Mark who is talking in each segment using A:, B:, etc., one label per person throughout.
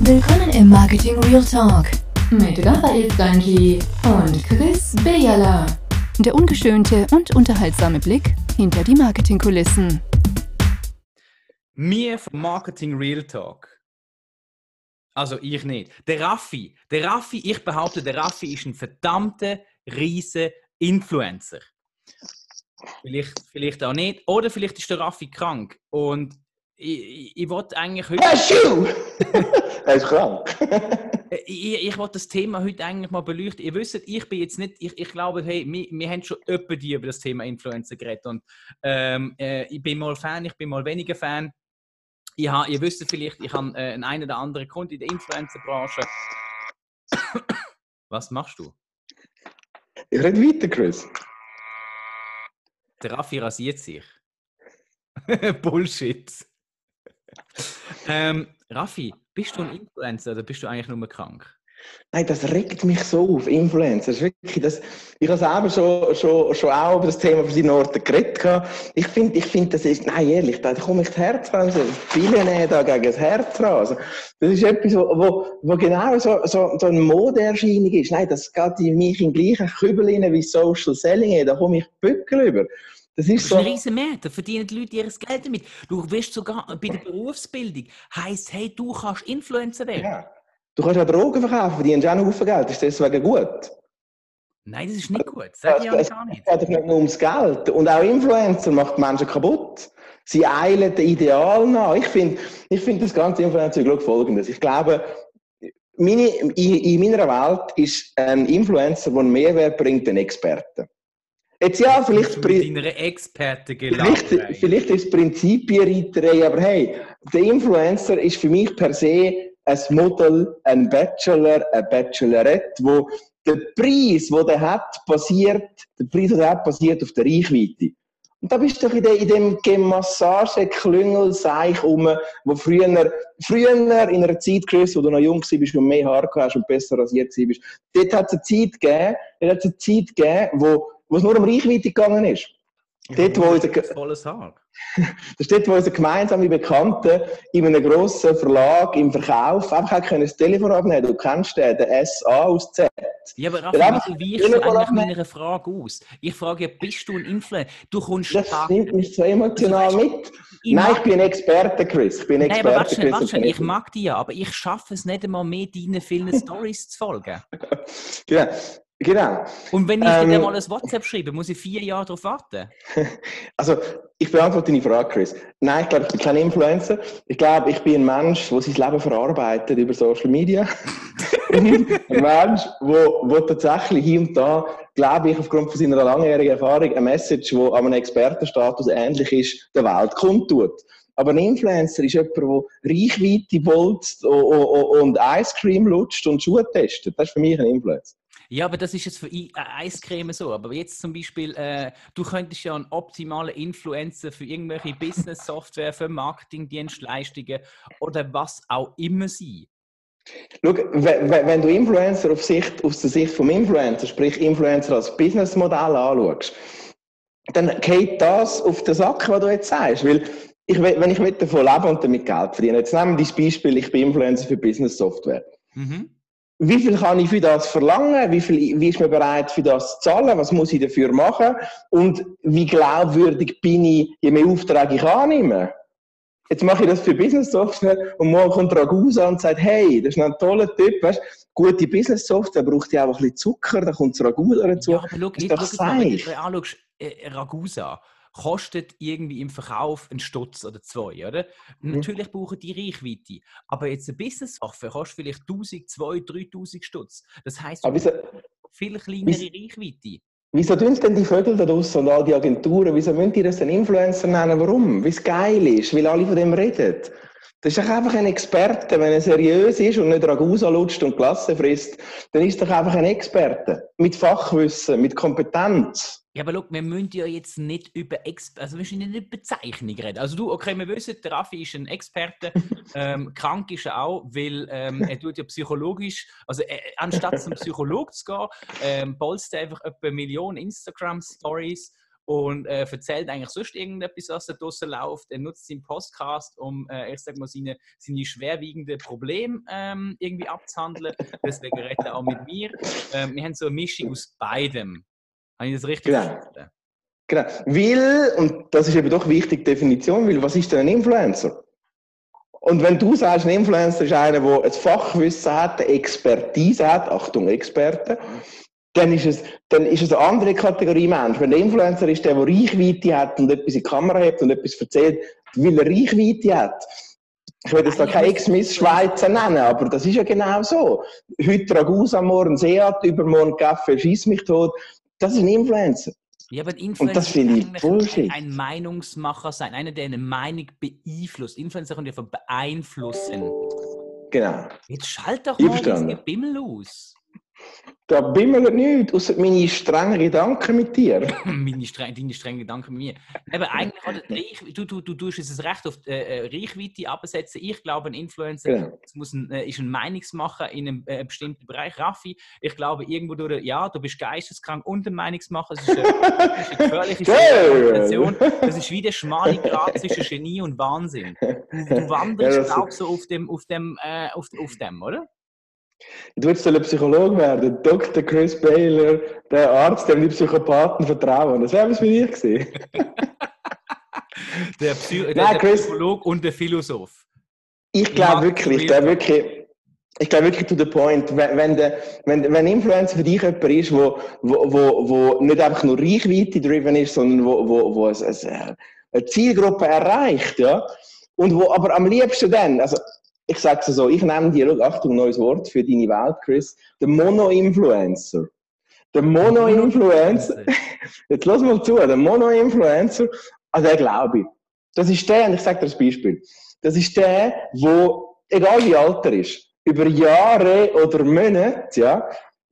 A: Willkommen im Marketing Real Talk mit Raphael Stanji und Chris Bejala. Der ungeschönte und unterhaltsame Blick hinter die Marketingkulissen.
B: Mir vom Marketing Real Talk. Also ich nicht. Der Raffi, der Raffi, ich behaupte, der Raffi ist ein verdammter riese Influencer. Vielleicht, vielleicht auch nicht. Oder vielleicht ist der Raffi krank. Und ich, ich, wollte eigentlich heute.
C: Er ist krank.
B: ich, ich wollte das Thema heute eigentlich mal beleuchten. Ihr wisst, ich bin jetzt nicht, ich, ich glaube, hey, wir, wir haben schon öppe die über das Thema Influencer geredet. Und ähm, äh, ich bin mal Fan, ich bin mal weniger Fan. Ich ha, ihr wisst vielleicht, ich habe äh, einen oder anderen Kunden in der Influencer-Branche. Was machst du?
C: Ich rede weiter, Chris.
B: Der Raffi rasiert sich. Bullshit. Ähm, Raffi, bist du ein Influencer oder bist du eigentlich nur krank?
C: Nein, das regt mich so auf, Influencer. Das wirklich das, ich habe selber schon, schon, schon auch über das Thema verschiedene Orte geredet. Ich finde, ich find, das ist, nein, ehrlich, da komme ich das Herz ran. Viele nehmen da gegen das Herz ran. Das ist etwas, wo, wo, wo genau so, so, so eine Modeerscheinung ist. Nein, das geht in mich den gleichen Kübel rein wie Social Selling. Da komme ich Bückel über.
B: Das ist, das ist so. ein riesen da verdienen die Leute ihr Geld damit. Du wirst sogar bei der Berufsbildung, heisst, hey, du kannst Influencer werden. Ja.
C: Du kannst ja Drogen verkaufen, verdienst auch noch viel Geld. Ist das deswegen gut?
B: Nein, das ist nicht gut. Sag ich
C: auch
B: gar nicht.
C: Es geht nicht nur ums Geld. Und auch Influencer macht Menschen kaputt. Sie eilen den Ideal nach. Ich finde ich find das ganze Influencer folgendes. Ich glaube, meine, in, in, meiner Welt ist ein Influencer, der einen Mehrwert bringt, ein Experte. Jetzt ja, vielleicht.
B: Mit deiner Experte
C: vielleicht, vielleicht ist Prinzipienreiterei, aber hey, der Influencer ist für mich per se ein Model, ein Bachelor, eine Bachelorette, wo der Preis, den er hat, basiert, der Preis, den er hat, basiert auf der Reichweite. Und da bist du doch in, de, in dem Gemassage-Klüngel, Seich um, wo früher, früher in einer Zeit, Chris, wo du noch jung warst und mehr Haar hast und besser rasiert warst, dort hat es eine Zeit gegeben, dort hat es eine Zeit gegeben, wo, wo es nur um Reichweite gegangen ist.
B: Dort, wo unser,
C: das ist dort, wo unsere gemeinsame Bekannte in einem grossen Verlag im Verkauf einfach können das Telefon abnehmen Du kennst den, den SA aus Z.
B: Ja, aber Raffi, wie weichst du eigentlich meiner Frage aus? Ich frage ja, bist du ein Influencer? Du kommst
C: Das nimmt mich so emotional also, mit. Ich Nein, ich bin ein Experte, Chris. Ich bin ein Experte, Nein, aber
B: warte, warte, ich mag dich ja, aber ich schaffe es nicht einmal mehr, deinen vielen Stories zu folgen.
C: genau. Genau.
B: Und wenn ich ähm, dir mal ein WhatsApp schreibe, muss ich vier Jahre darauf warten?
C: Also, ich beantworte deine Frage, Chris. Nein, ich glaube, ich bin kein Influencer. Ich glaube, ich bin ein Mensch, der sein Leben verarbeitet über Social Media. ein Mensch, der tatsächlich hier und da, glaube ich, aufgrund von seiner langjährigen Erfahrung, eine Message, die an einem Expertenstatus ähnlich ist, der Welt kundtut. Aber ein Influencer ist jemand, der Reichweite bolzt und Ice Cream lutscht und Schuhe testet. Das ist für mich ein Influencer.
B: Ja, aber das ist jetzt für äh, Eiscreme so. Aber jetzt zum Beispiel, äh, du könntest ja einen optimalen Influencer für irgendwelche Business-Software, für Marketingdienstleistungen oder was auch immer sein.
C: Schau, wenn du Influencer auf Sicht, aus der Sicht vom Influencer, sprich Influencer als Businessmodell anschaust, dann geht das auf den Sack, was du jetzt sagst. Weil ich, wenn ich davon lebe und damit Geld verdiene, jetzt nehmen wir das Beispiel, ich bin Influencer für Business-Software. Mhm wie viel kann ich für das verlangen? Wie viel wie ist mir bereit für das zu zahlen? Was muss ich dafür machen? Und wie glaubwürdig bin ich, je mehr Aufträge ich annehme? Jetzt mache ich das für Business Software und morgen kommt Ragusa und sagt, hey, das ist ein toller Typ, weißt, gute Business Software braucht ja auch ein bisschen Zucker, da kommt Ragusa dazu. Ja, aber
B: schau, ich, schau, mal, wenn du anschaust, äh, Ragusa, kostet irgendwie im Verkauf einen Stutz oder zwei, oder? Mhm. Natürlich brauchen die Reichweite, aber jetzt eine Business-Software kostet vielleicht 1000, 2000, 3000 Stutz. Das heisst, wieso, viel kleinere Reichweite.
C: Wieso tun denn die Vögel da draußen und all die Agenturen, wieso müssen die das einen Influencer nennen? Warum? Weil es geil ist, weil alle von dem reden. Das ist doch einfach ein Experte. Wenn er seriös ist und nicht Ragusa lutscht und Klasse frisst, dann ist doch einfach ein Experte. Mit Fachwissen, mit Kompetenz.
B: Ja, aber schau, wir müssen ja jetzt nicht über Ex also wir müssen nicht über Bezeichnung reden. Also du, okay, wir wissen, der Raffi ist ein Experte, ähm, krank ist er auch, weil ähm, er tut ja psychologisch, also äh, anstatt zum Psychologen zu gehen, ähm, bolzt er einfach etwa eine Million Instagram-Stories und äh, erzählt eigentlich sonst irgendetwas, was da draußen läuft. Er nutzt seinen Podcast, um, äh, ich sag mal, seine, seine schwerwiegenden Probleme ähm, irgendwie abzuhandeln. Deswegen redet er auch mit mir. Ähm, wir haben so eine Mischung aus beidem. Habe ich das richtig
C: Genau.
B: verstanden?
C: Genau. Weil, und das ist eben doch wichtig, Definition, weil was ist denn ein Influencer? Und wenn du sagst, ein Influencer ist einer, der ein Fachwissen hat, eine Expertise hat, Achtung, Experte, dann ist es, dann ist es eine andere Kategorie Mensch. Wenn der Influencer ist der, der Reichweite hat und etwas in die Kamera hat und etwas erzählt, weil er Reichweite hat. Ich will jetzt da keine Ex-Miss Schweizer nennen, aber das ist ja genau so. Heute Ragusa, morgen Seat, übermorgen Kaffee, schieß mich tot. Das ist ein Influencer.
B: Ja, aber ein Influencer
C: das
B: kann ein, ein Meinungsmacher sein, einer, der eine Meinung beeinflusst. Influencer können ja von beeinflussen.
C: Genau.
B: Jetzt schalt doch mal diesen Bimmel aus.
C: Da bimmelt nichts, außer meine strengen Gedanken mit dir.
B: Meine streng, deine strengen Gedanken mit mir. Eben, eigentlich, Reich, du, du, du tust es recht auf die äh, äh, Reichweite absetzen. Ich glaube, ein Influencer
C: Genau.
B: muss ein, äh, ist ein Meinungsmacher in einem äh, bestimmten Bereich. Raffi, ich glaube, irgendwo durch, ja, du bist geisteskrank und ein Meinungsmacher. Es ist eine, das ist eine gefährliche Kombination. Das ist wie der schmale Grad zwischen Genie und Wahnsinn. Du, du wanderst,
C: Ja, das-
B: glaub so auf dem, auf dem, äh, auf, auf dem, oder?
C: Du willst ein Psychologe werden, Dr. Chris Baylor, der Arzt, dem die Psychopathen vertrauen. Das wäre was für dich gewesen.
B: Der, Psy der,
C: Nein,
B: der
C: Chris-
B: Psychologe und der Philosoph.
C: Ich glaube wirklich, der
B: Talk.
C: wirklich, ich glaube wirklich to the point, wenn, der, wenn, wenn Influencer für dich jemand ist, wo, wo, wo, wo nicht einfach nur Reichweite driven ist, sondern wo, wo, wo es, es, äh, eine Zielgruppe erreicht, ja, und wo aber am liebsten dann, also ich sage es so, ich nenne dir, Achtung, neues Wort für deine Welt, Chris, der Mono-Influencer. Der Mono-Influencer, jetzt lass mal zu, der Mono-Influencer, also den glaube ich. Das ist der, und ich sage dir das Beispiel, das ist der, wo, egal wie alt er ist, über Jahre oder Monate, ja,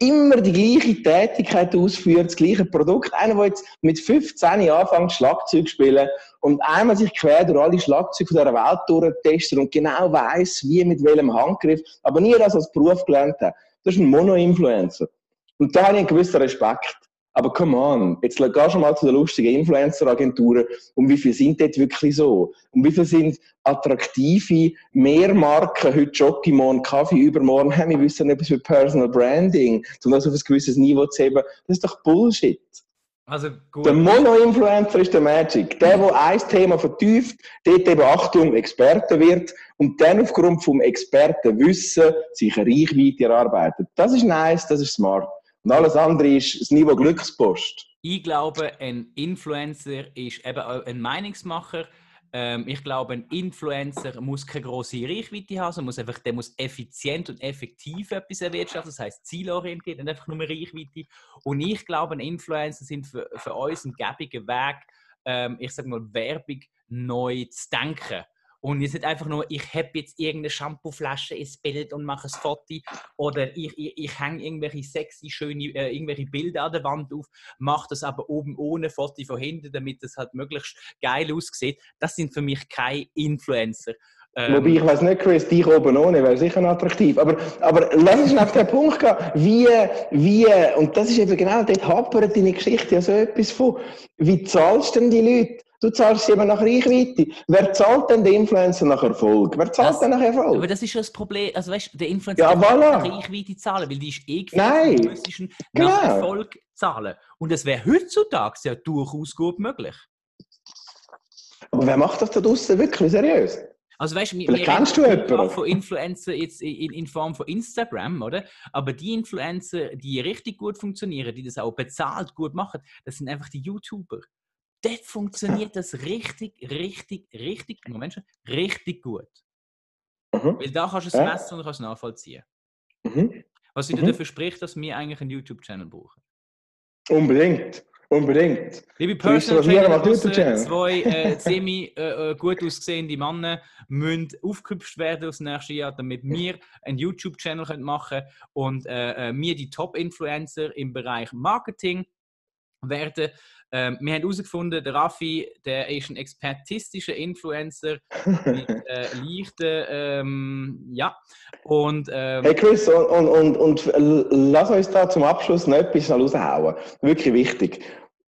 C: immer die gleiche Tätigkeit ausführt, das gleiche Produkt. Einer, der jetzt mit 15 anfängt, Schlagzeug zu spielen und einmal sich quer durch alle Schlagzeuge dieser Welt durchtestet und genau weiß, wie, mit welchem Handgriff, aber nie das als Beruf gelernt hat. Das ist ein Mono-Influencer. Und da habe ich einen gewissen Respekt. Aber come on, jetzt geh schon mal zu den lustigen Influencer-Agenturen. Und wie viele sind dort wirklich so? Und wie viele sind attraktive Mehrmarken, heute Jockey, morgen Kaffee, übermorgen, hey, wir wissen etwas für Personal Branding, um das auf ein gewisses Niveau zu heben. Das ist doch Bullshit.
B: Also gut.
C: Der Mono-Influencer ist der Magic. Der, der ein Thema vertieft, dort eben Achtung, Experte wird und dann aufgrund vom Expertenwissen sich eine Reichweite erarbeitet. Das ist nice, das ist smart. Und alles andere ist das Niveau Glückspost.
B: Ich glaube, ein Influencer ist eben ein Meinungsmacher. Ähm, ich glaube, ein Influencer muss keine große Reichweite haben, sondern muss einfach, der muss effizient und effektiv etwas erwirtschaften, das heißt zielorientiert, nicht einfach nur Reichweite. Und ich glaube, ein Influencer sind für, für uns ein gäbiger Weg, ähm, ich sage mal, Werbung neu zu denken. Und jetzt nicht einfach nur, ich habe jetzt irgendeine Shampooflasche ins Bild und mache ein Foto oder ich, ich, ich hänge irgendwelche sexy, schöne, äh, irgendwelche Bilder an der Wand auf, mache das aber oben ohne Foto von hinten, damit es halt möglichst geil aussieht. Das sind für mich keine Influencer. Ähm,
C: Wobei, ich weiß nicht, Chris, dich oben ohne wäre sicher attraktiv. Aber, aber lass uns auf den Punkt gehen, wie, wie, und das ist eben genau, dort hapert deine Geschichte ja so etwas von. Wie zahlst denn die Leute? Du zahlst eben nach Reichweite. Wer zahlt denn den Influencer nach Erfolg? Wer zahlt
B: Das-
C: denn nach Erfolg?
B: aber das ist ja das Problem. Also weißt du, der Influencer
C: Ja,
B: kann
C: voilà.
B: nach Reichweite zahlen, weil die ist eh
C: Nein.
B: gefährdet, du müsstest nach
C: Genau.
B: Erfolg zahlen. Und das wäre heutzutage ja durchaus gut möglich.
C: Aber wer macht das da draussen wirklich seriös?
B: Also weißt du, wir, wir
C: kennst du jemanden?
B: von Influencer jetzt in, in Form von Instagram, oder? Aber die Influencer, die richtig gut funktionieren, die das auch bezahlt gut machen, das sind einfach die YouTuber. Dort funktioniert das richtig, richtig, richtig, Moment schon, richtig gut.
C: Mhm.
B: Weil da kannst du es messen und kannst es nachvollziehen.
C: Mhm.
B: Was wieder
C: Mhm.
B: dafür spricht, dass wir eigentlich einen YouTube-Channel brauchen.
C: Unbedingt. Unbedingt.
B: Liebe
C: Du bist
B: Personal
C: was hier
B: Trainer,
C: am
B: draussen,
C: YouTube-Channel.
B: zwei äh, semi äh, äh, gut aussehende Männer müssen aufgehübscht werden aus nächsten Jahr, damit wir einen YouTube-Channel können machen und äh, äh, wir die Top-Influencer im Bereich Marketing werden. Ähm, wir haben herausgefunden, der Raffi, der ist ein expertistischer Influencer mit äh, leichten, ähm, ja, und ähm,
C: Hey Chris, und, und, und, und lass uns da zum Abschluss noch etwas noch raushauen. Wirklich wichtig.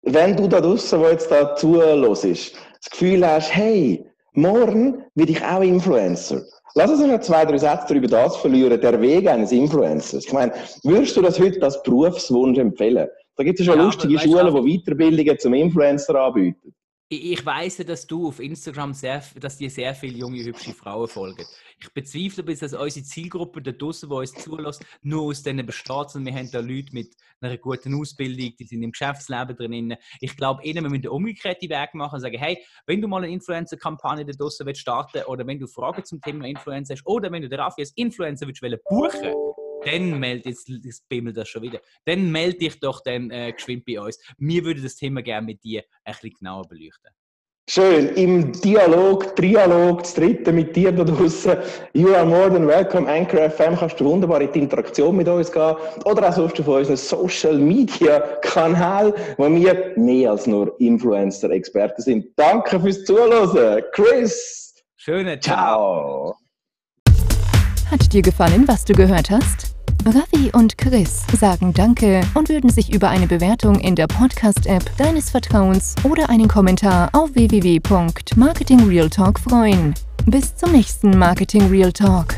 C: wenn du da draußen, wo jetzt da zuhörst, das Gefühl hast, hey, morgen werde ich auch Influencer. Lass uns noch zwei, drei Sätze darüber das verlieren, der Weg eines Influencers. Ich meine, würdest du das heute als Berufswunsch empfehlen? Da gibt es schon ja, lustige Schulen, die Weiterbildungen zum Influencer anbieten
B: ich weiß, dass du auf Instagram sehr, dass dir sehr viele junge, hübsche Frauen folgen. Ich bezweifle bis, dass unsere Zielgruppe da draußen, die uns zulässt, nur aus denen besteht, sondern wir haben da Leute mit einer guten Ausbildung, die sind im Geschäftsleben drin. Ich glaube, ihnen wir müssen den umgekehrten Weg machen und sagen, hey, wenn du mal eine Influencer-Kampagne da starten oder wenn du Fragen zum Thema Influencer hast oder wenn du den Raffi als Influencer willst, buchen dann melde jetzt das bimmelt das schon wieder. Dann melde dich doch dann äh, geschwind bei uns. Wir würden das Thema gerne mit dir ein bisschen genauer beleuchten.
C: Schön, im Dialog, Trialog, das dritte mit dir da draußen. You are more than welcome. Anchor FM kannst du wunderbar in die Interaktion mit uns gehen. Oder auch sonst auf unseren Social Media Kanal, wo wir mehr als nur Influencer-Experten sind. Danke fürs Zuhören. Chris.
B: Schöne Ciao.
A: Hat dir gefallen, was du gehört hast? Ravi und Chris sagen Danke und würden sich über eine Bewertung in der Podcast-App deines Vertrauens oder einen Kommentar auf www.marketingrealtalk freuen. Bis zum nächsten Marketing Real Talk.